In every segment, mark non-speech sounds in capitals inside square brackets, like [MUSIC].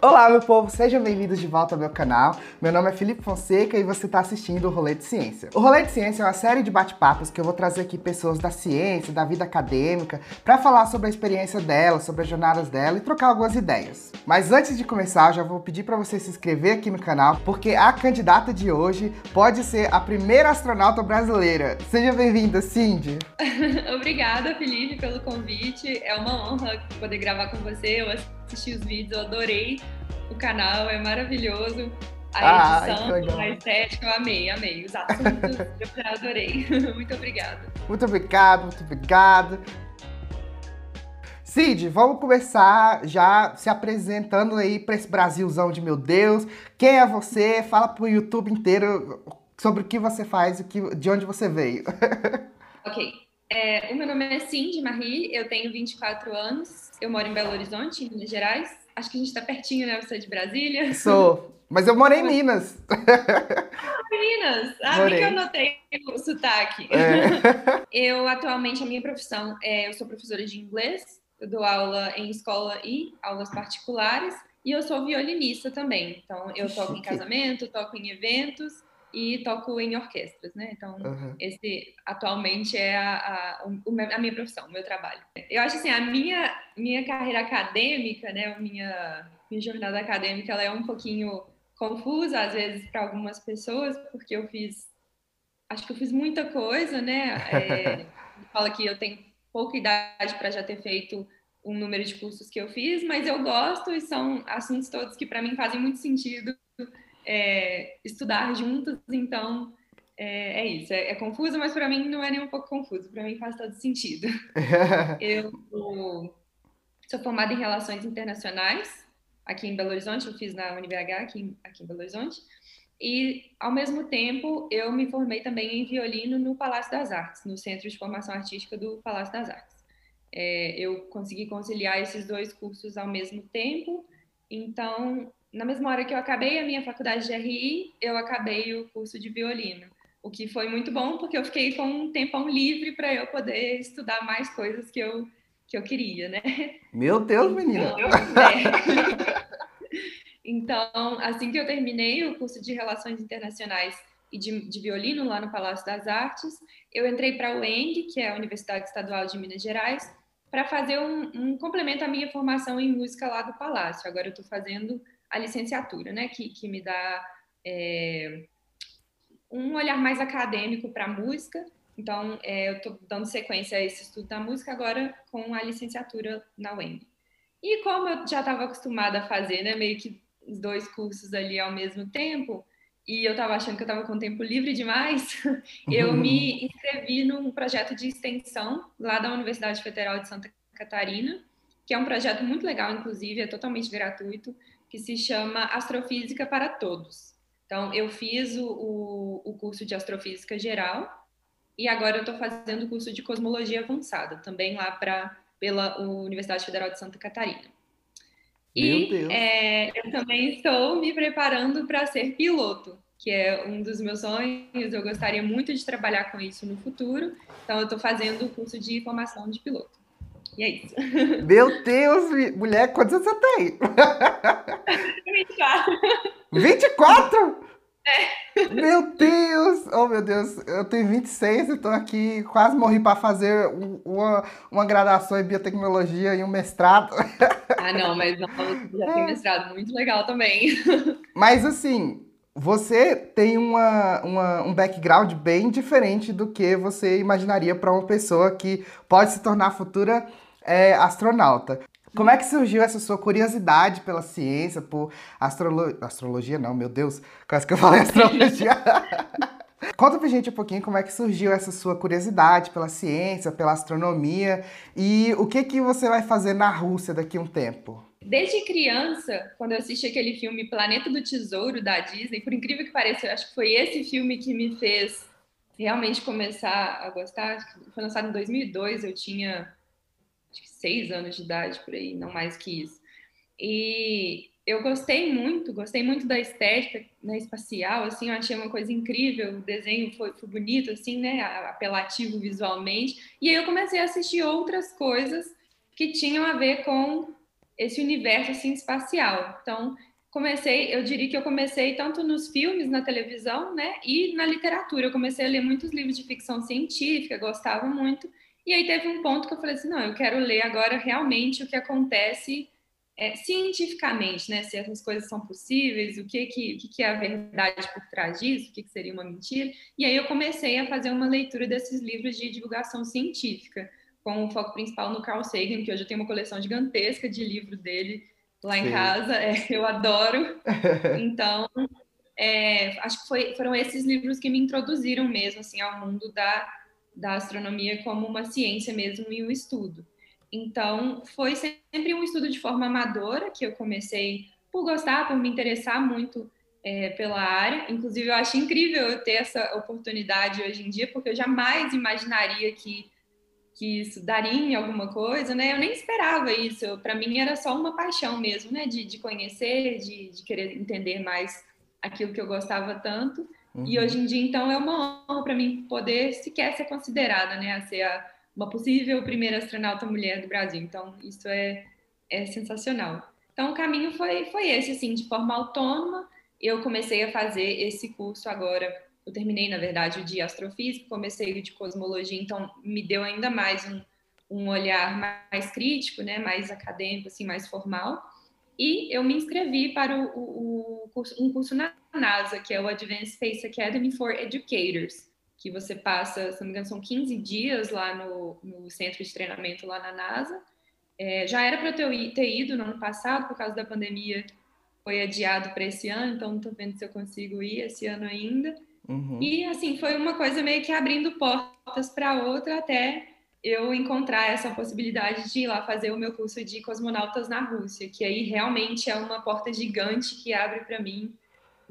Olá, meu povo, sejam bem-vindos de volta ao meu canal. Meu nome é Felipe Fonseca e você está assistindo o Rolê de Ciência. O Rolê de Ciência é uma série de bate-papos que eu vou trazer aqui pessoas da ciência, da vida acadêmica, para falar sobre a experiência delas, sobre as jornadas dela e trocar algumas ideias. Mas antes de começar, já vou pedir para você se inscrever aqui no canal, porque a candidata de hoje pode ser a primeira astronauta brasileira. Seja bem-vinda, Cindy. [LAUGHS] Obrigada, Felipe, pelo convite. É uma honra poder gravar com você. Eu assisti os vídeos, eu adorei o canal, é maravilhoso. A edição, ah, a estética, eu amei, amei. Os assuntos, [LAUGHS] eu adorei. [LAUGHS] muito obrigada. Muito obrigado, muito obrigado. Cid, vamos começar já se apresentando aí para esse Brasilzão de meu Deus. Quem é você? Fala pro YouTube inteiro sobre o que você faz e de onde você veio. [LAUGHS] ok. É, o meu nome é Cindy Marie, eu tenho 24 anos, eu moro em Belo Horizonte, em Minas Gerais. Acho que a gente está pertinho, né? Você é de Brasília? Sou. Mas eu moro em Minas. Ah, Minas! Ah, que eu notei o sotaque. É. [LAUGHS] eu, atualmente, a minha profissão é... Eu sou professora de inglês. Eu dou aula em escola e aulas particulares. E eu sou violinista também. Então, eu toco em casamento, toco em eventos e toco em orquestras, né? Então, uhum. esse atualmente é a, a, a, minha profissão, o meu trabalho. Eu acho assim, a minha, minha carreira acadêmica, né? A minha, minha jornada acadêmica, ela é um pouquinho confusa, às vezes, para algumas pessoas, porque eu fiz, acho que eu fiz muita coisa, né? É, [LAUGHS] fala que eu tenho pouca idade para já ter feito um número de cursos que eu fiz, mas eu gosto e são assuntos todos que para mim fazem muito sentido é, estudar juntos, então é, é isso. É, é, confuso, mas para mim não é nem um pouco confuso, para mim faz todo sentido. [LAUGHS] eu sou formada em Relações Internacionais, aqui em Belo Horizonte, eu fiz na UniBH, aqui, aqui em Belo Horizonte, e, ao mesmo tempo, eu me formei também em violino no Palácio das Artes, no Centro de Formação Artística do Palácio das Artes. É, eu consegui conciliar esses dois cursos ao mesmo tempo, então na mesma hora que eu acabei a minha faculdade de RI, eu acabei o curso de violino, o que foi muito bom porque eu fiquei com um tempão livre para eu poder estudar mais coisas que eu que eu queria, né? Meu Deus, menina. Então, é. então, assim que eu terminei o curso de Relações Internacionais e de, de violino lá no Palácio das Artes, eu entrei para a UENG, que é a Universidade Estadual de Minas Gerais, para fazer um, um complemento à minha formação em música lá do Palácio. Agora eu estou fazendo a licenciatura, né, que, que me dá é, um olhar mais acadêmico para a música. Então, é, eu estou dando sequência a esse estudo da música agora com a licenciatura na UEM. E como eu já estava acostumada a fazer, né, meio que os dois cursos ali ao mesmo tempo, e eu estava achando que eu estava com tempo livre demais, [LAUGHS] eu me inscrevi num projeto de extensão lá da Universidade Federal de Santa Catarina, que é um projeto muito legal, inclusive, é totalmente gratuito, que se chama Astrofísica para Todos. Então, eu fiz o, o, o curso de Astrofísica Geral e agora eu estou fazendo o curso de Cosmologia Avançada, também lá pra, pela Universidade Federal de Santa Catarina. E é, eu também estou me preparando para ser piloto, que é um dos meus sonhos. Eu gostaria muito de trabalhar com isso no futuro. Então, eu estou fazendo o curso de formação de piloto. E é isso. [LAUGHS] Meu Deus, mulher, quantos anos você tem? [LAUGHS] 24. 24? É. Meu Deus! Oh, meu Deus, eu tenho 26 e estou aqui, quase morri para fazer uma, uma graduação em biotecnologia e um mestrado. [LAUGHS] Ah, não, mas não, já tem mestrado, muito legal também. Mas assim, você tem uma, uma, um background bem diferente do que você imaginaria para uma pessoa que pode se tornar futura é, astronauta. Como é que surgiu essa sua curiosidade pela ciência, por astrolo... astrologia? Não, meu Deus, quase que eu falei astrologia. [LAUGHS] Conta pra gente um pouquinho como é que surgiu essa sua curiosidade pela ciência, pela astronomia e o que que você vai fazer na Rússia daqui a um tempo. Desde criança, quando eu assisti aquele filme Planeta do Tesouro da Disney, por incrível que pareça, eu acho que foi esse filme que me fez realmente começar a gostar. Foi lançado em 2002, eu tinha seis anos de idade por aí, não mais que isso. E eu gostei muito, gostei muito da estética né, espacial, assim, eu achei uma coisa incrível, o desenho foi, foi bonito, assim, né, apelativo visualmente, e aí eu comecei a assistir outras coisas que tinham a ver com esse universo assim espacial. Então, comecei, eu diria que eu comecei tanto nos filmes, na televisão, né, e na literatura. Eu comecei a ler muitos livros de ficção científica, gostava muito. E aí teve um ponto que eu falei assim, não, eu quero ler agora realmente o que acontece é, cientificamente, né, se essas coisas são possíveis, o que que, o que, é a verdade por trás disso, o que, que seria uma mentira. E aí eu comecei a fazer uma leitura desses livros de divulgação científica, com o foco principal no Carl Sagan, que hoje eu tenho uma coleção gigantesca de livros dele lá Sim. em casa, é, [LAUGHS] eu adoro. Então, é, acho que foi, foram esses livros que me introduziram mesmo assim ao mundo da, da astronomia como uma ciência mesmo e um estudo. Então, foi sempre um estudo de forma amadora que eu comecei por gostar, por me interessar muito é, pela área. Inclusive, eu acho incrível eu ter essa oportunidade hoje em dia, porque eu jamais imaginaria que que isso daria em alguma coisa, né? Eu nem esperava isso. Para mim era só uma paixão mesmo, né? De, de conhecer, de, de querer entender mais aquilo que eu gostava tanto. Uhum. E hoje em dia, então, é uma honra para mim poder sequer ser considerada, né? A ser a, uma possível primeira astronauta mulher do Brasil. Então, isso é, é sensacional. Então, o caminho foi, foi esse, assim, de forma autônoma. Eu comecei a fazer esse curso agora eu terminei, na verdade, o de astrofísica, comecei o de cosmologia, então me deu ainda mais um, um olhar mais crítico, né, mais acadêmico, assim, mais formal. E eu me inscrevi para o, o, o curso, um curso na NASA, que é o Advanced Space Academy for Educators, que você passa, se não me engano, são 15 dias lá no, no centro de treinamento lá na NASA. É, já era para eu ter ido no ano passado, por causa da pandemia, foi adiado para esse ano, então não estou vendo se eu consigo ir esse ano ainda. Uhum. E assim, foi uma coisa meio que abrindo portas para outra até eu encontrar essa possibilidade de ir lá fazer o meu curso de cosmonautas na Rússia, que aí realmente é uma porta gigante que abre para mim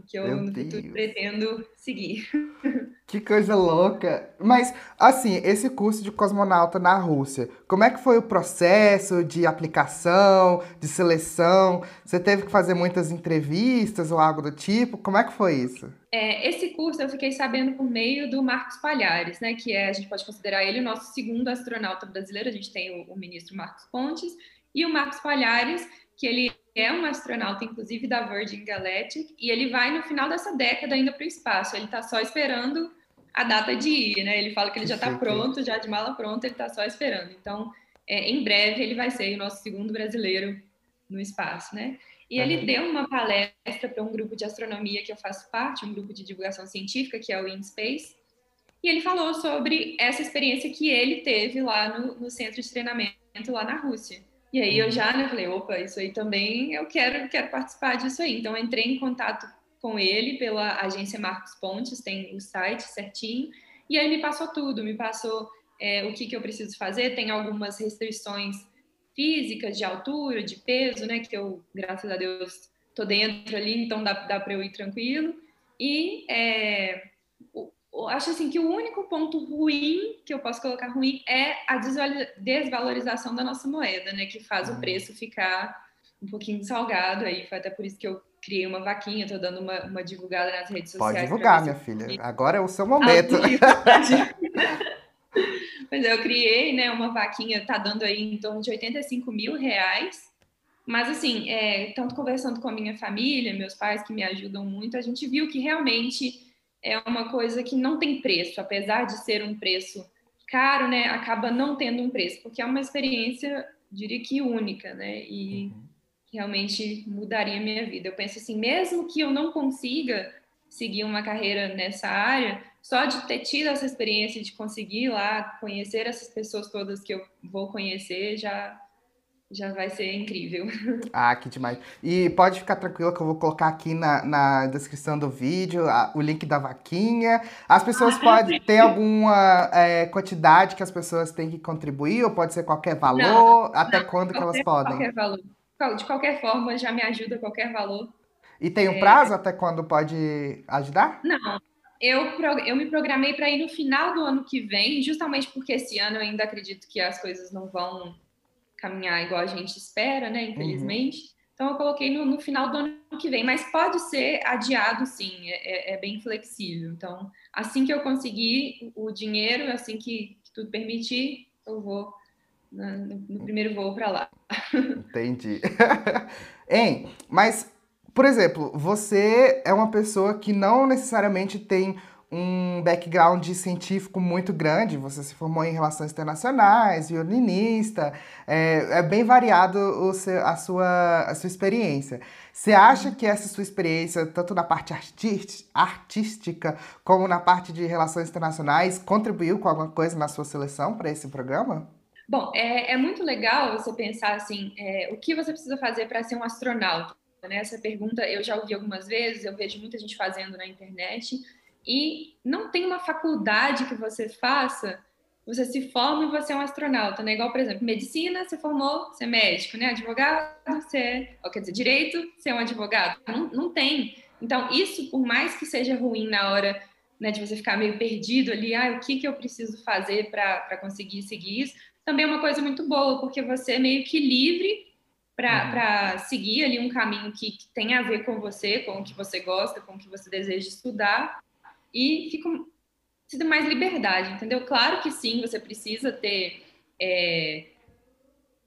que eu no futuro pretendo seguir. [LAUGHS] Que coisa louca! Mas, assim, esse curso de cosmonauta na Rússia, como é que foi o processo de aplicação, de seleção? Você teve que fazer muitas entrevistas ou algo do tipo? Como é que foi isso? É, esse curso eu fiquei sabendo por meio do Marcos Palhares, né? Que é, a gente pode considerar ele o nosso segundo astronauta brasileiro. A gente tem o, o ministro Marcos Pontes e o Marcos Palhares, que ele é um astronauta, inclusive da Virgin Galactic, e ele vai no final dessa década ainda para o espaço. Ele está só esperando a data de ir, né? Ele fala que ele já está pronto, já de mala pronta, ele está só esperando. Então, é, em breve ele vai ser o nosso segundo brasileiro no espaço, né? E ele deu uma palestra para um grupo de astronomia que eu faço parte, um grupo de divulgação científica, que é o InSpace, e ele falou sobre essa experiência que ele teve lá no, no centro de treinamento lá na Rússia. E aí eu uhum. já né, falei, opa, isso aí também eu quero, quero participar disso aí. Então entrei em contato com ele pela agência Marcos Pontes, tem o site certinho, e aí me passou tudo, me passou é, o que, que eu preciso fazer, tem algumas restrições físicas de altura, de peso, né, que eu, graças a Deus, tô dentro ali, então dá, dá para eu ir tranquilo. E é, acho assim que o único ponto ruim que eu posso colocar ruim é a desvalorização da nossa moeda, né? Que faz o uhum. preço ficar um pouquinho salgado aí. Foi até por isso que eu criei uma vaquinha, estou dando uma, uma, divulgada nas redes sociais. Pode divulgar, minha filha. Agora é o seu momento. [LAUGHS] pois é, eu criei, né, uma vaquinha, tá dando aí em torno de 85 mil reais. Mas, assim, é, tanto conversando com a minha família, meus pais que me ajudam muito, a gente viu que realmente é uma coisa que não tem preço, apesar de ser um preço caro, né, acaba não tendo um preço, porque é uma experiência, diria que única, né, e uhum. Realmente mudaria a minha vida. Eu penso assim, mesmo que eu não consiga seguir uma carreira nessa área, só de ter tido essa experiência de conseguir lá conhecer essas pessoas todas que eu vou conhecer, já já vai ser incrível. [LAUGHS] Ah, que demais. E pode ficar tranquila que eu vou colocar aqui na, na descrição do vídeo a, o link da vaquinha. As pessoas ah, podem ter alguma é, quantidade que as pessoas têm que contribuir, ou pode ser qualquer valor? Não, até não, quando que elas podem? Qualquer valor. De qualquer forma, já me ajuda qualquer valor. E tem um é... prazo até quando pode ajudar? Não. Eu, eu me programei para ir no final do ano que vem, justamente porque esse ano eu ainda acredito que as coisas não vão caminhar igual a gente espera, né? Infelizmente. Uhum. Então eu coloquei no, no, final do ano que vem, mas pode ser adiado sim, é, é, é, bem flexível. Então, assim que eu conseguir o dinheiro, assim que, que tudo permitir, eu vou no, no primeiro voo para lá. [LAUGHS] Entendi. [LAUGHS] hein, mas, por exemplo, você é uma pessoa que não necessariamente tem um background científico muito grande. Você se formou em relações internacionais, violinista, é, é bem variado o seu, a, sua, a sua experiência. Você acha que essa sua experiência, tanto na parte artística como na parte de relações internacionais, contribuiu com alguma coisa na sua seleção para esse programa? Bom, é, é, muito legal você pensar assim, é, o que você precisa fazer para ser um astronauta? Né? Essa pergunta eu já ouvi algumas vezes, eu vejo muita gente fazendo na internet. E não tem uma faculdade que você faça, você se forma e você é um astronauta, né? Igual, por exemplo, medicina, você formou, você é médico, né? Advogado, você é, quer dizer, direito, você é um advogado. Não, não tem. Então, isso, por mais que seja ruim na hora né, de você ficar meio perdido ali, ah, o que, que eu preciso fazer para conseguir seguir isso, também é uma coisa muito boa, porque você é meio que livre para uhum. seguir ali um caminho que, que tem a ver com você, com o que você gosta, com o que você deseja estudar, e fica precisa mais liberdade, entendeu? Claro que sim, você precisa ter é,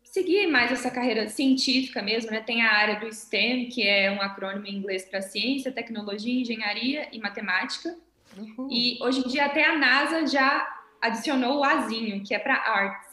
seguir mais essa carreira científica mesmo, né? Tem a área do STEM, que é um acrônimo em inglês para ciência, tecnologia, engenharia e matemática. Uhum. E hoje em dia até a NASA já adicionou o Azinho, que é para arts.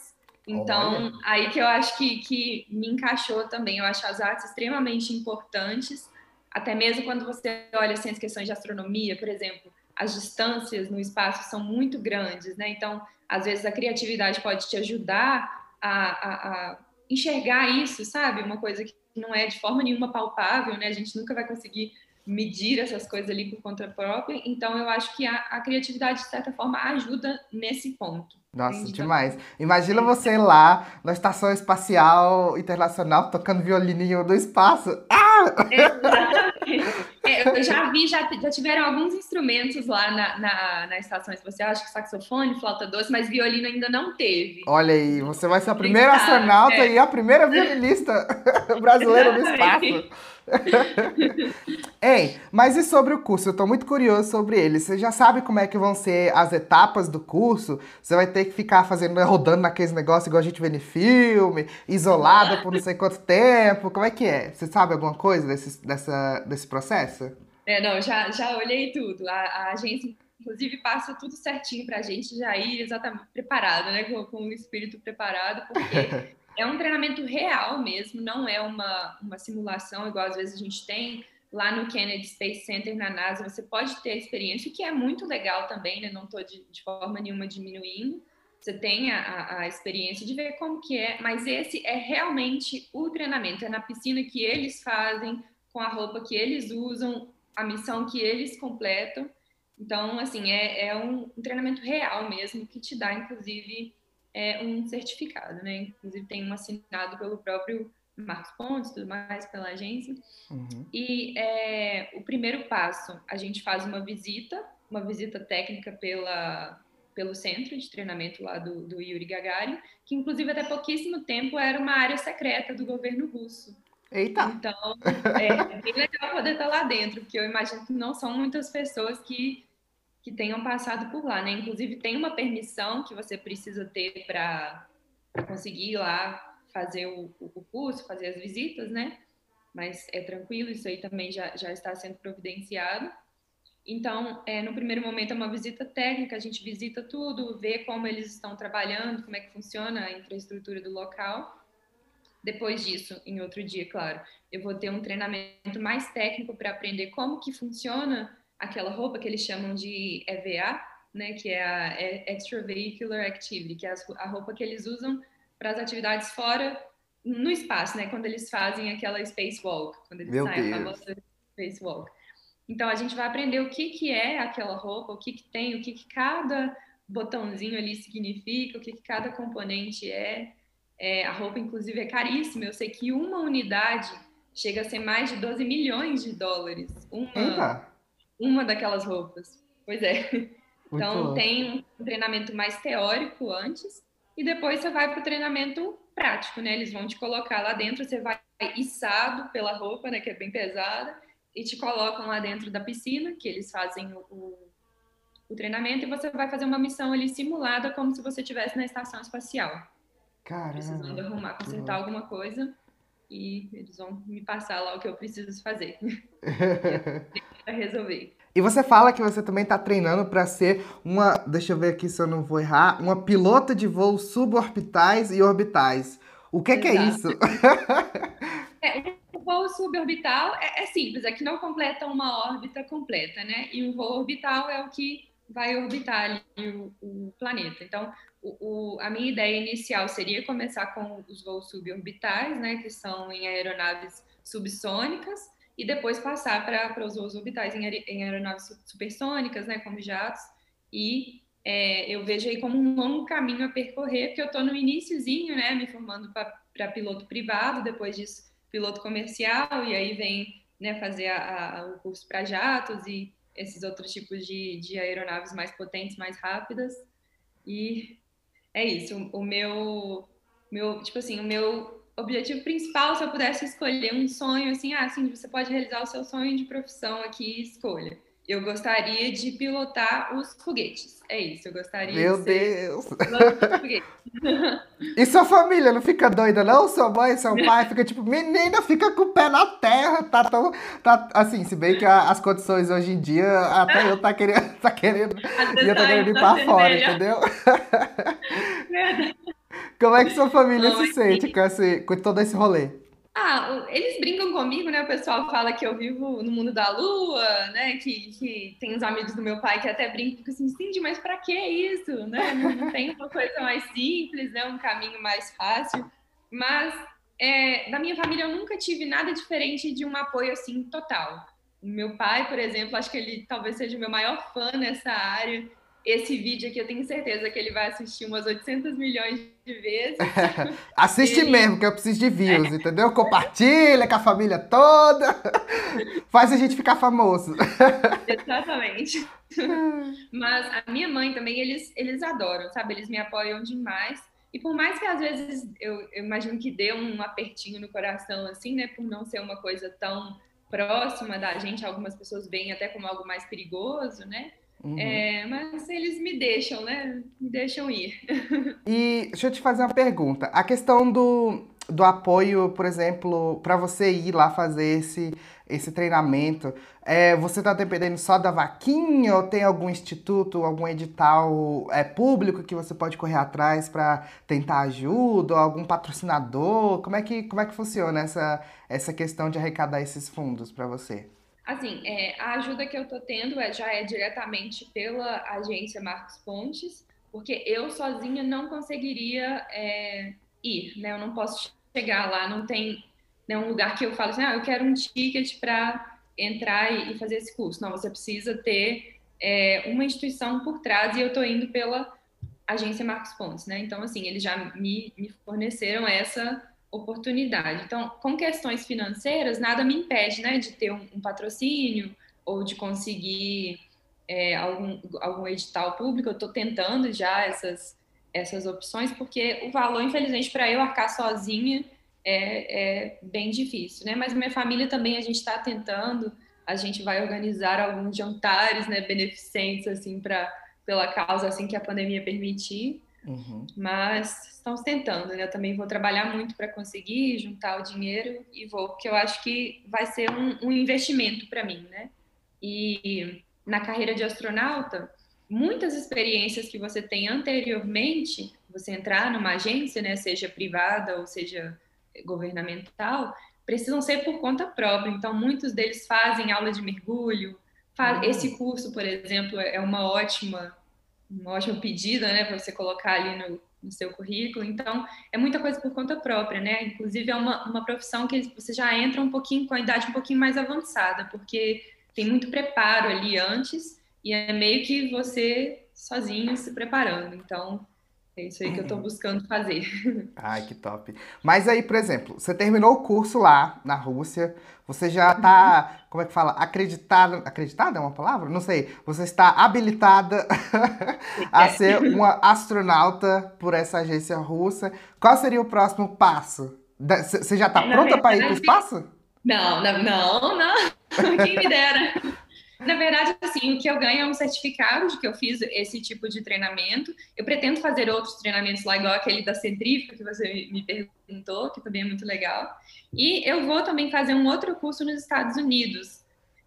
Então, Olha. aí que eu acho que, que me encaixou também. Eu acho as artes extremamente importantes, até mesmo quando você olha assim, as questões de astronomia, por exemplo as distâncias no espaço são muito grandes, né? Então, às vezes a criatividade pode te ajudar a, a, a, enxergar isso, sabe? Uma coisa que não é de forma nenhuma palpável, né? A gente nunca vai conseguir medir essas coisas ali por conta própria. Então, eu acho que a, a criatividade, de certa forma, ajuda nesse ponto. Nossa, Entendi. demais. Imagina você lá na Estação Espacial Internacional tocando violininho do espaço. Ah! Exatamente. É, eu já vi, já, já tiveram alguns instrumentos lá na, na, na estação espacial, acho que saxofone, flauta doce, mas violino ainda não teve. Olha aí, você vai ser a primeira astronauta é. e a primeira violinista [LAUGHS] brasileira no espaço. [LAUGHS] Ei, mas e sobre o curso? Eu tô muito curioso sobre ele. Você já sabe como é que vão ser as etapas do curso? Você vai ter que ficar fazendo, rodando naqueles negócios igual a gente vê no filme, isolada por não sei quanto tempo. Como é que é? Você sabe alguma coisa desse, dessa, desse processo? É, não, já, já olhei tudo. A, a agência, inclusive, passa tudo certinho pra gente já ir exatamente preparado, né? Com, com o espírito preparado, porque [LAUGHS] é um treinamento real mesmo, não é uma, uma simulação igual às vezes a gente tem lá no Kennedy Space Center na NASA. Você pode ter experiência, que é muito legal também, né? Não estou de, de, forma nenhuma diminuindo. Você tem a, a, experiência de ver como que é, mas esse é realmente o treinamento. É na piscina que eles fazem, com a roupa que eles usam, a missão que eles completam. Então, assim, é, é um treinamento real mesmo, que te dá, inclusive, é, um certificado, né? Inclusive tem um assinado pelo próprio Marcos Pontes, tudo mais, pela agência. Uhum. E é, o primeiro passo, a gente faz uma visita, uma visita técnica pela, pelo centro de treinamento lá do, do Yuri Gagarin, que inclusive até pouquíssimo tempo era uma área secreta do governo russo. Eita! Então, é bem legal poder estar lá dentro, porque eu imagino que não são muitas pessoas que que tenham passado por lá, né? Inclusive tem uma permissão que você precisa ter para conseguir ir lá fazer o, o, curso, fazer as visitas, né? Mas é tranquilo, isso aí também já, já está sendo providenciado. Então, é, no primeiro momento é uma visita técnica, a gente visita tudo, vê como eles estão trabalhando, como é que funciona a infraestrutura do local. Depois disso, em outro dia, claro, eu vou ter um treinamento mais técnico para aprender como que funciona aquela roupa que eles chamam de EVA, né, que é a Extravehicular Activity, que é a roupa que eles usam para as atividades fora no espaço, né, quando eles fazem aquela spacewalk, quando eles Meu saem a famosa spacewalk. Então a gente vai aprender o que que é aquela roupa, o que que tem, o que que cada botãozinho ali significa, o que que cada componente é. é a roupa inclusive é caríssima. Eu sei que uma unidade chega a ser mais de 12 milhões de dólares. Uma Eita uma daquelas roupas. Pois é. Então, tem um treinamento mais teórico antes e depois você vai para o treinamento prático, né? Eles vão te colocar lá dentro, você vai içado pela roupa, né? Que é bem pesada, e te colocam lá dentro da piscina, que eles fazem o, o, o treinamento, e você vai fazer uma missão ali simulada como se você estivesse na estação espacial. Caramba, precisando arrumar, consertar alguma coisa e eles vão me passar lá o que eu preciso fazer [LAUGHS] para resolver. E você fala que você também está treinando para ser uma, deixa eu ver aqui se eu não vou errar, uma pilota de voos suborbitais e orbitais. O que, que é isso? [LAUGHS] é, o voo suborbital é, é, simples, é que não completa uma órbita completa, né? E o voo orbital é o que vai orbitar ali o, o planeta. Então, o, o, a minha ideia inicial seria começar com os voos suborbitais, né, que são em aeronaves subsônicas, e depois passar para os voos orbitais em, em, aeronaves supersônicas, né, como jatos, e é, eu vejo aí como um longo caminho a percorrer, porque eu estou no iníciozinho, né, me formando para piloto privado, depois disso piloto comercial, e aí vem né, fazer a, a, o curso para jatos e esses outros tipos de, de aeronaves mais potentes, mais rápidas, e é isso, o, meu, meu, tipo assim, o meu objetivo principal, se eu pudesse escolher um sonho, assim, ah, assim, você pode realizar o seu sonho de profissão aqui, escolha. Eu gostaria de pilotar os foguetes. É isso, eu gostaria Meu de Deus! [LAUGHS] e sua família não fica doida, não? Sua mãe, seu pai fica tipo, menina, fica com o pé na terra, tá tão. Tá, assim, se bem que a, as condições hoje em dia, até eu tá querendo. [LAUGHS] Tá querendo eu tô querendo ir pra fora, entendeu? [LAUGHS] Verdade. Como é que sua família não, se sente com, esse, com todo esse rolê? Ah, eles brincam comigo, né? O pessoal fala que eu vivo no mundo da lua, né? Que, que tem os amigos do meu pai que até brincam assim, Cindy, mas para que isso, né? Não, tem uma coisa mais simples, né? Um caminho mais fácil. Mas é, da minha família eu nunca tive nada diferente de um apoio assim total. Meu pai, por exemplo, acho que ele talvez seja o meu maior fã nessa área esse vídeo aqui eu tenho certeza que ele vai assistir umas 800 milhões de vezes. [LAUGHS] Assiste ele... mesmo, que eu preciso de views, é. entendeu? Compartilha com a família toda. Faz a gente ficar famoso. Exatamente. Mas a minha mãe também, eles, eles adoram, sabe? Eles me apoiam demais. E por mais que às vezes eu, eu imagino que dê um apertinho no coração, assim, né? Por não ser uma coisa tão próxima da gente, algumas pessoas veem até como algo mais perigoso, né? Uhum. É, mas eles me deixam, né? Me deixam ir. [LAUGHS] E deixa eu te fazer uma pergunta. A questão do, do apoio, por exemplo, para você ir lá fazer esse, esse treinamento, é, você está dependendo só da vaquinha ou tem algum instituto, algum edital é, público que você pode correr atrás para tentar ajuda, ou algum patrocinador? Como é que, como é que funciona essa, essa questão de arrecadar esses fundos para você? Assim, é, a ajuda que eu estou tendo é, já é diretamente pela agência Marcos Pontes, porque eu sozinha não conseguiria é, ir, né? Eu não posso chegar lá, não tem né, um lugar que eu falo assim, ah, eu quero um ticket para entrar e, e, fazer esse curso. Não, você precisa ter é, uma instituição por trás e eu estou indo pela agência Marcos Pontes, né? Então, assim, eles já me, me forneceram essa oportunidade. Então, com questões financeiras, nada me impede, né, de ter um, um patrocínio ou de conseguir é, algum, algum edital público. Eu estou tentando já essas, essas opções, porque o valor, infelizmente, para eu arcar sozinha é, é, bem difícil, né? Mas minha família também a gente está tentando. A gente vai organizar alguns jantares, né, beneficentes assim para pela causa assim que a pandemia permitir. Uhum. Mas estamos tentando, né? Eu também vou trabalhar muito para conseguir juntar o dinheiro e vou, porque eu acho que vai ser um, um investimento para mim, né? E na carreira de astronauta, muitas experiências que você tem anteriormente, você entrar numa agência, né, seja privada ou seja governamental, precisam ser por conta própria. Então, muitos deles fazem aula de mergulho. Faz... Uhum. Esse curso, por exemplo, é uma ótima uma ótima pedida, né, para você colocar ali no, no, seu currículo. Então, é muita coisa por conta própria, né? Inclusive, é uma, uma profissão que você já entra um pouquinho com a idade um pouquinho mais avançada, porque tem muito preparo ali antes e é meio que você sozinho se preparando. Então, é isso aí que eu estou buscando fazer. [LAUGHS] Ai, que top. Mas aí, por exemplo, você terminou o curso lá na Rússia, você já está, uhum. como é que fala, acreditada, acreditada é uma palavra? Não sei. Você está habilitada [LAUGHS] a ser uma astronauta por essa agência russa. Qual seria o próximo passo? Você já está pronta para ir para o espaço? Não, não, não, não. [LAUGHS] Quem me dera. Na verdade, assim, o que eu ganho é um certificado de que eu fiz esse tipo de treinamento. Eu pretendo fazer outros treinamentos lá, igual aquele da centrífuga que você me perguntou, que também é muito legal. E eu vou também fazer um outro curso nos Estados Unidos,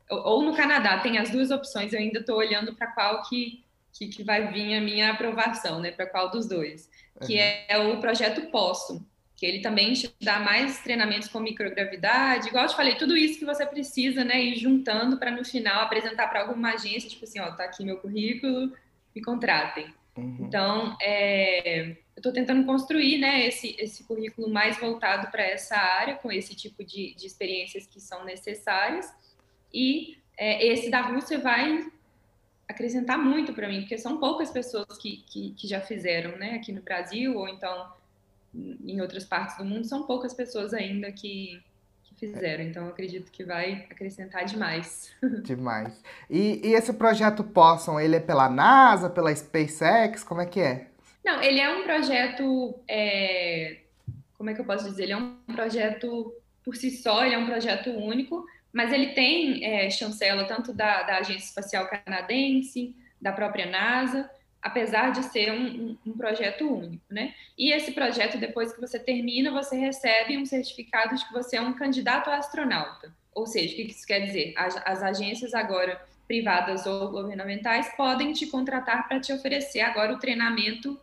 ou no Canadá. Tem as duas opções. Eu ainda estou olhando para qual que, que, que, vai vir a minha aprovação, né? Para qual dos dois. Que uhum. é, é o projeto Posso que ele também te dá mais treinamentos com microgravidade, igual eu te falei, tudo isso que você precisa, né, ir juntando para no final apresentar para alguma agência, tipo assim, ó, tá aqui meu currículo, me contratem. Uhum. Então, é, eu estou tentando construir, né, esse, esse currículo mais voltado para essa área, com esse tipo de, de experiências que são necessárias, e é, esse da Rússia vai acrescentar muito para mim, porque são poucas pessoas que, que, que já fizeram, né, aqui no Brasil, ou então em outras partes do mundo, são poucas pessoas ainda que, que fizeram. Então, acredito que vai acrescentar demais. [LAUGHS] Demais. E, e esse projeto Possum, ele é pela NASA, pela SpaceX? Como é que é? Não, ele é um projeto. É... Como é que eu posso dizer? Ele é um projeto por si só, ele é um projeto único, mas ele tem é, chancela tanto da, da Agência Espacial Canadense, da própria NASA, apesar de ser um, um, projeto único, né? E esse projeto, depois que você termina, você recebe um certificado de que você é um candidato a astronauta. Ou seja, o que isso quer dizer? As, as agências agora, privadas ou governamentais, podem te contratar para te oferecer agora o treinamento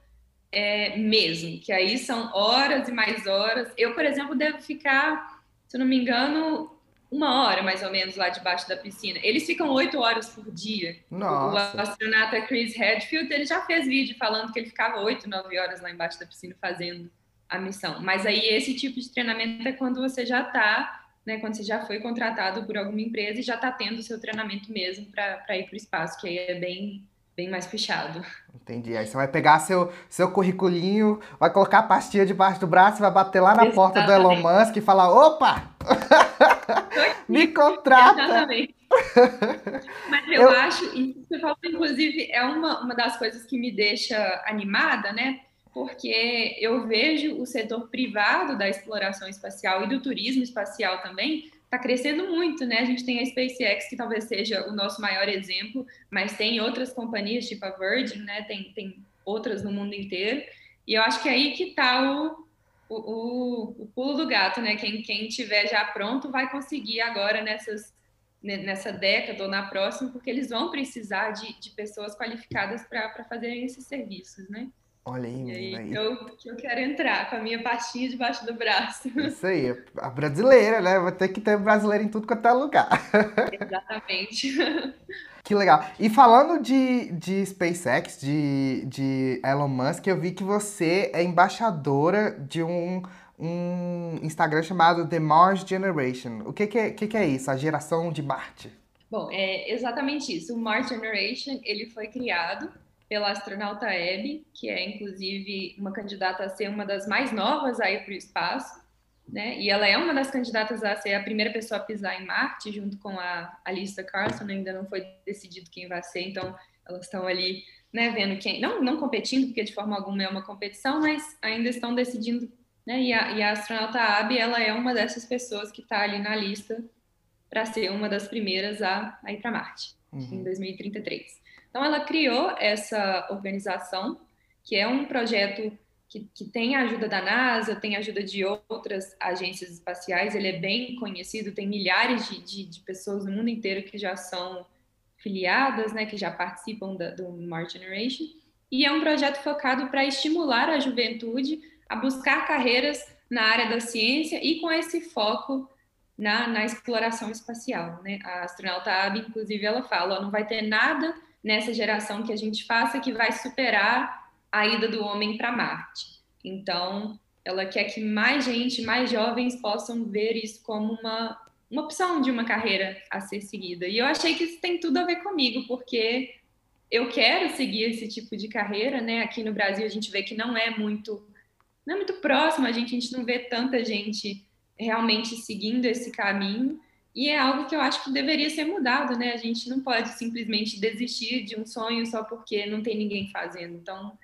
é, mesmo, que aí são horas e mais horas. Eu, por exemplo, devo ficar, se não me engano, uma hora mais ou menos lá debaixo da piscina. Eles ficam oito horas por dia. Nossa. O astronauta Chris Redfield ele já fez vídeo falando que ele ficava oito, nove horas lá embaixo da piscina fazendo a missão. Mas aí esse tipo de treinamento é quando você já está, né, quando você já foi contratado por alguma empresa e já está tendo o seu treinamento mesmo para ir para o espaço, que aí é bem bem mais puxado. Entendi. Aí você vai pegar seu, seu curriculinho, vai colocar a pastinha debaixo do braço, vai bater lá na Exatamente. porta do Elon Musk e falar: opa! [LAUGHS] Me contrata! Exatamente. [LAUGHS] Mas eu, eu, acho, e você falou, inclusive, é uma, uma das coisas que me deixa animada, né? Porque eu vejo o setor privado da exploração espacial e do turismo espacial também está crescendo muito, né? A gente tem a SpaceX, que talvez seja o nosso maior exemplo, mas tem outras companhias, tipo a Virgin, né? Tem, tem outras no mundo inteiro. E eu acho que é aí que está o, o, o, pulo do gato, né? Quem, quem tiver já pronto vai conseguir agora nessas, nessa década ou na próxima, porque eles vão precisar de, de pessoas qualificadas para fazerem esses serviços, né? Olha aí, menina. Aí eu, eu quero entrar com a minha pastinha debaixo do braço. [LAUGHS] Isso aí, a brasileira, né? Vai ter que ter brasileiro em tudo quanto é lugar. [LAUGHS] Exatamente. Que legal. E falando de, de SpaceX, de, de Elon Musk, eu vi que você é embaixadora de um, um Instagram chamado The Mars Generation. O que, que, é, que, que é isso? A geração de Marte? Bom, é exatamente isso. O Mars Generation ele foi criado pela astronauta Abby, que é inclusive uma candidata a ser uma das mais novas a ir para o espaço, né? E ela é uma das candidatas a ser a primeira pessoa a pisar em Marte, junto com a Alissa Carson, ainda não foi decidido quem vai ser, então elas estão ali, né, vendo quem, não, não competindo, porque de forma alguma é uma competição, mas ainda estão decidindo, né? E a, e a astronauta Abby, ela é uma dessas pessoas que está ali na lista para ser uma das primeiras a, a ir para Marte, uhum. em 2033. Então, ela criou essa organização, que é um projeto que, que, tem a ajuda da NASA, tem a ajuda de outras agências espaciais, ele é bem conhecido, tem milhares de, de, de pessoas no mundo inteiro que já são filiadas, né, que já participam da, do Mars Generation, e é um projeto focado para estimular a juventude a buscar carreiras na área da ciência e com esse foco na, na exploração espacial. Né? A astronauta Abby, inclusive, ela fala, ó, não vai ter nada nessa geração que a gente faça que vai superar a ida do homem para Marte. Então, ela quer que mais gente, mais jovens possam ver isso como uma, uma opção de uma carreira a ser seguida. E eu achei que isso tem tudo a ver comigo, porque eu quero seguir esse tipo de carreira, né? Aqui no Brasil a gente vê que não é muito não é muito próximo, a gente, a gente não vê tanta gente realmente seguindo esse caminho. E é algo que eu acho que deveria ser mudado, né? A gente não pode simplesmente desistir de um sonho só porque não tem ninguém fazendo. Então,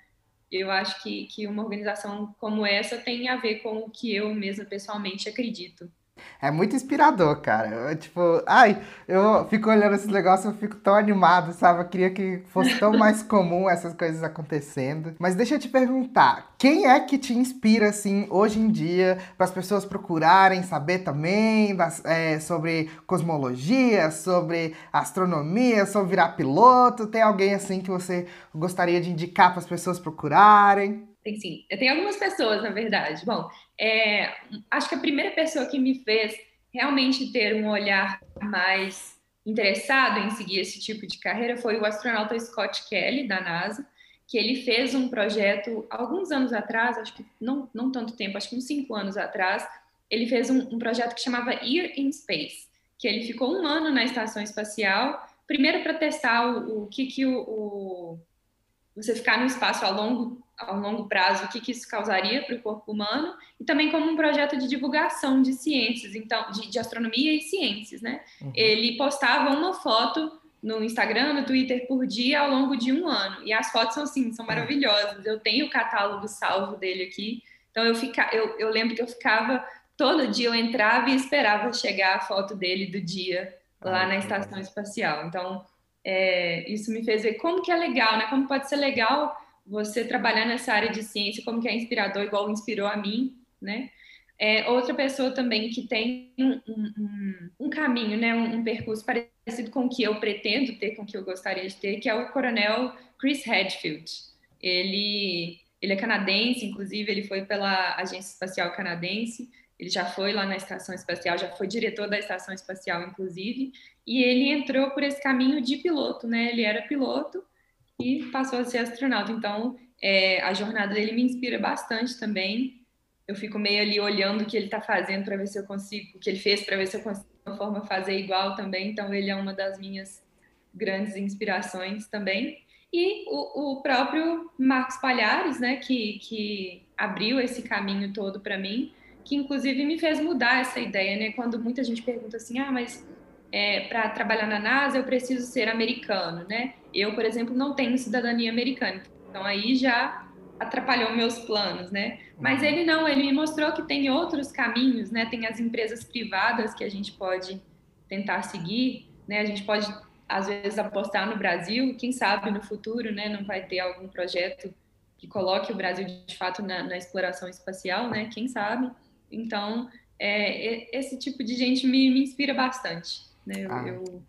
eu acho que, que uma organização como essa tem a ver com o que eu mesma pessoalmente acredito. É muito inspirador, cara. Eu, tipo, ai, eu fico olhando esses negócios, eu fico tão animado, sabe? Eu queria que fosse tão mais comum essas coisas acontecendo. Mas deixa eu te perguntar, quem é que te inspira, assim, hoje em dia, para as pessoas procurarem saber também das, é, sobre cosmologia, sobre astronomia, sobre virar piloto? Tem alguém, assim, que você gostaria de indicar para as pessoas procurarem? Tem sim. Eu tenho algumas pessoas, na verdade. Bom, é, acho que a primeira pessoa que me fez realmente ter um olhar mais interessado em seguir esse tipo de carreira foi o astronauta Scott Kelly, da NASA, que ele fez um projeto alguns anos atrás, acho que não, não tanto tempo, acho que uns cinco anos atrás, ele fez um, um projeto que chamava Year in Space, que ele ficou um ano na estação espacial, primeiro para testar o, o que, que o, o, você ficar no espaço a longo a longo prazo o que, que isso causaria para o corpo humano e também como um projeto de divulgação de ciências, então de, de astronomia e ciências, né? Uhum. Ele postava uma foto no Instagram, no Twitter por dia ao longo de um ano e as fotos são assim, são maravilhosas. Eu tenho o catálogo salvo dele aqui, então eu fica, eu, eu lembro que eu ficava todo dia eu entrava e esperava chegar a foto dele do dia lá na estação espacial. Então é, isso me fez ver como que é legal, né? Como pode ser legal você trabalhar nessa área de ciência, como que é inspirador, igual inspirou a mim, né? É, outra pessoa também que tem um, um, um caminho, né, um, um, percurso parecido com o que eu pretendo ter, com o que eu gostaria de ter, que é o coronel Chris Hadfield. Ele, ele é canadense, inclusive, ele foi pela Agência Espacial Canadense, ele já foi lá na Estação Espacial, já foi diretor da Estação Espacial, inclusive, e ele entrou por esse caminho de piloto, né? Ele era piloto, e passou a ser astronauta. Então, é, a jornada dele me inspira bastante também. Eu fico meio ali olhando o que ele está fazendo para ver se eu consigo, o que ele fez para ver se eu consigo de uma forma fazer igual também. Então, ele é uma das minhas grandes inspirações também. E o, o próprio Marcos Palhares, né, que, que abriu esse caminho todo para mim, que inclusive me fez mudar essa ideia, né? Quando muita gente pergunta assim, ah, mas é, para trabalhar na NASA eu preciso ser americano, né? Eu, por exemplo, não tenho cidadania americana, então aí já atrapalhou meus planos, né? Mas uhum. ele não, ele me mostrou que tem outros caminhos, né? Tem as empresas privadas que a gente pode tentar seguir, né? A gente pode às vezes apostar no Brasil, quem sabe no futuro, né? Não vai ter algum projeto que coloque o Brasil de fato na, na exploração espacial, né? Quem sabe? Então, é, esse tipo de gente me, me inspira bastante, né? Eu, ah. eu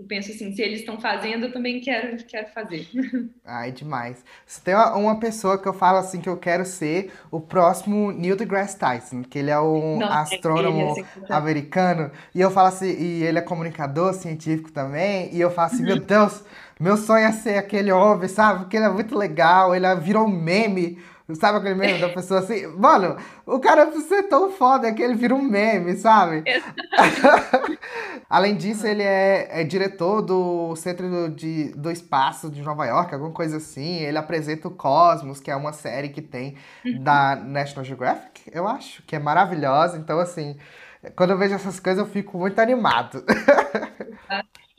eu penso assim, se eles estão fazendo, eu também quero, quero fazer. [LAUGHS] Ai, demais. Se tem uma, uma, pessoa que eu falo assim que eu quero ser o próximo Neil deGrasse Tyson, que ele é um Não, astrônomo é ele, assim, americano, e eu falo assim, e ele é comunicador científico também, e eu falo assim, meu Deus, meu sonho é ser aquele homem, sabe? Porque ele é muito legal, ele virou um meme [LAUGHS] Sabe aquele meme da pessoa assim? Mano, o cara precisa ser tão foda que ele vira um meme, sabe? [LAUGHS] Além disso, ele é, é, diretor do Centro do, de, do Espaço de Nova York, alguma coisa assim. Ele apresenta o Cosmos, que é uma série que tem uhum. da National Geographic, eu acho, que é maravilhosa. Então, assim, quando eu vejo essas coisas, eu fico muito animado.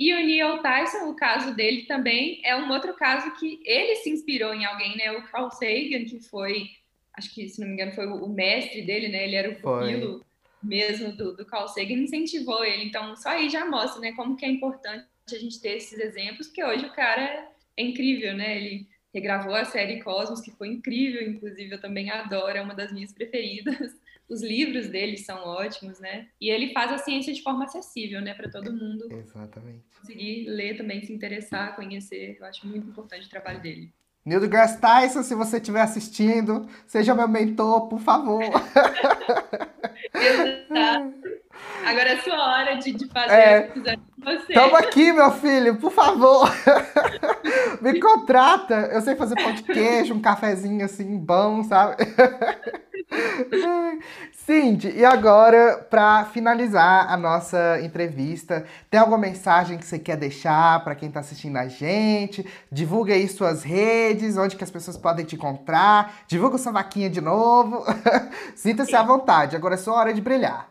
E o Neil Tyson, o caso dele também é um outro caso que ele se inspirou em alguém, né? O Carl Sagan, que foi, acho que, se não me engano, foi o mestre dele, né? Ele era o pupilo mesmo do, do Carl Sagan, incentivou ele. Então, só aí já mostra, né? Como que é importante a gente ter esses exemplos, porque hoje o cara é incrível, né? Ele regravou a série Cosmos, que foi incrível, inclusive eu também adoro, é uma das minhas preferidas os livros dele são ótimos, né? E ele faz a ciência de forma acessível, né, para todo mundo. Exatamente. Conseguir ler também, se interessar, conhecer. Eu acho muito importante o trabalho dele. Neil deGrasse Tyson, se você estiver assistindo, seja meu mentor, por favor. [LAUGHS] Exato. Agora é sua hora de, de fazer é, com você. Tamo aqui, meu filho, por favor. [LAUGHS] Me contrata. Eu sei fazer pão de queijo, um cafezinho assim, bom, sabe? [LAUGHS] Cindy, e agora, para finalizar a nossa entrevista, tem alguma mensagem que você quer deixar para quem está assistindo a gente? Divulga aí suas redes, onde que as pessoas podem te encontrar. Divulga sua vaquinha de novo. [LAUGHS] Sinta-se à vontade, agora é sua hora de brilhar.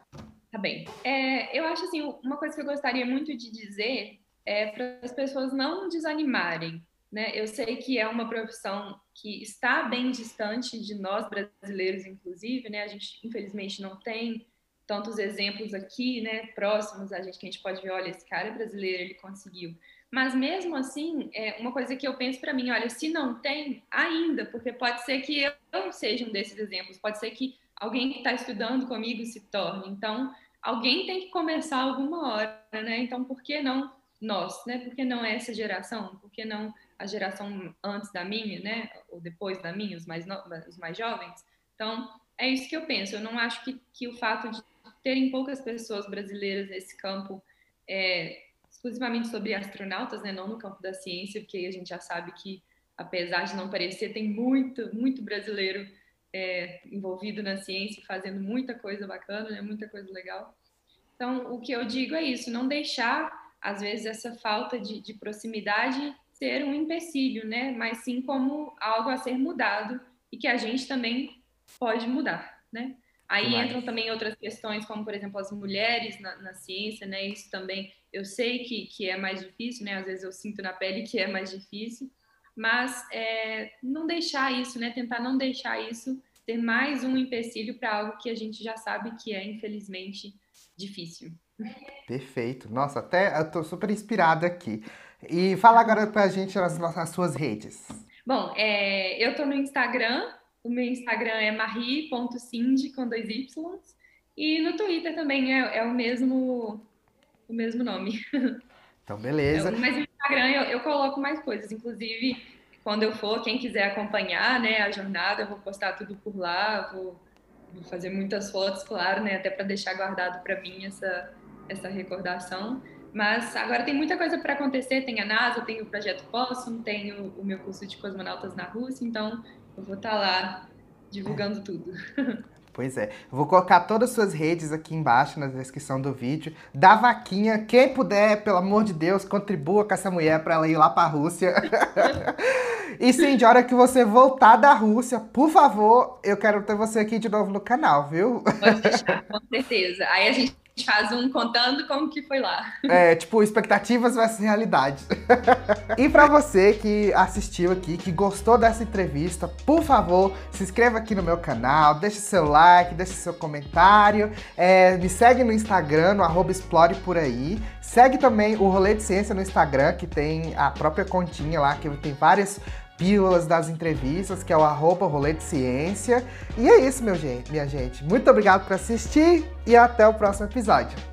Tá bem. É, eu acho assim, uma coisa que eu gostaria muito de dizer é para as pessoas não desanimarem. Né? Eu sei que é uma profissão que está bem distante de nós brasileiros, inclusive, né? A gente infelizmente não tem tantos exemplos aqui, né, próximos a gente, que a gente pode ver, olha, esse cara é brasileiro, ele conseguiu. Mas mesmo assim, é uma coisa que eu penso para mim, olha, se não tem, ainda, porque pode ser que eu seja um desses exemplos, pode ser que alguém que está estudando comigo se torne. Então, alguém tem que começar alguma hora, né? Então, por que não nós, né? Por que não essa geração? Por que não a geração antes da minha, né? Ou depois da minha, os mais, os mais jovens? Então, é isso que eu penso. Eu não acho que, que o fato de terem poucas pessoas brasileiras nesse campo, é, exclusivamente sobre astronautas, né? Não no campo da ciência, porque a gente já sabe que, apesar de não parecer, tem muito, muito brasileiro é, envolvido na ciência, fazendo muita coisa bacana, né? Muita coisa legal. Então, o que eu digo é isso, não deixar, às vezes, essa falta de, de proximidade ser um empecilho, né? Mas sim como algo a ser mudado e que a gente também pode mudar, né? Aí entram também outras questões, como, por exemplo, as mulheres na, na, ciência, né? Isso também eu sei que, que é mais difícil, né? Às vezes eu sinto na pele que é mais difícil, mas é, não deixar isso, né? Tentar não deixar isso ser mais um empecilho para algo que a gente já sabe que é, infelizmente, difícil. Perfeito. Nossa, até eu tô super inspirada aqui. E fala agora pra gente as, as suas redes. Bom, é, eu tô no Instagram, o meu Instagram é marie.cindy com dois Y. E no Twitter também é, é o mesmo o mesmo nome. Então, beleza. Mas no Instagram eu, eu coloco mais coisas, inclusive quando eu for, quem quiser acompanhar né, a jornada, eu vou postar tudo por lá, vou, vou fazer muitas fotos, claro, né, até para deixar guardado para mim essa, essa recordação. Mas agora tem muita coisa para acontecer. Tem a NASA, tem o Projeto Possum, tem o, o, meu curso de cosmonautas na Rússia, então eu vou estar tá lá divulgando tudo. [LAUGHS] Pois é. Vou colocar todas as suas redes aqui embaixo na descrição do vídeo. Da vaquinha, quem puder, pelo amor de Deus, contribua com essa mulher para ela ir lá para a Rússia. [LAUGHS] e sim, de hora que você voltar da Rússia, por favor, eu quero ter você aqui de novo no canal, viu? Pode deixar, com certeza. Aí a gente faz um contando como que foi lá. É, tipo, expectativas versus realidade. [LAUGHS] e para você que assistiu aqui, que gostou dessa entrevista, por favor, se inscreva aqui no meu canal, deixe seu like, deixe seu comentário, é, me segue no Instagram, no arroba explore por aí. Segue também o Rolê de Ciência no Instagram, que tem a própria continha lá, que tem várias pílulas das entrevistas, que é o arroba rolê de ciência. E é isso, meu gente, minha gente. Muito obrigado por assistir e até o próximo episódio.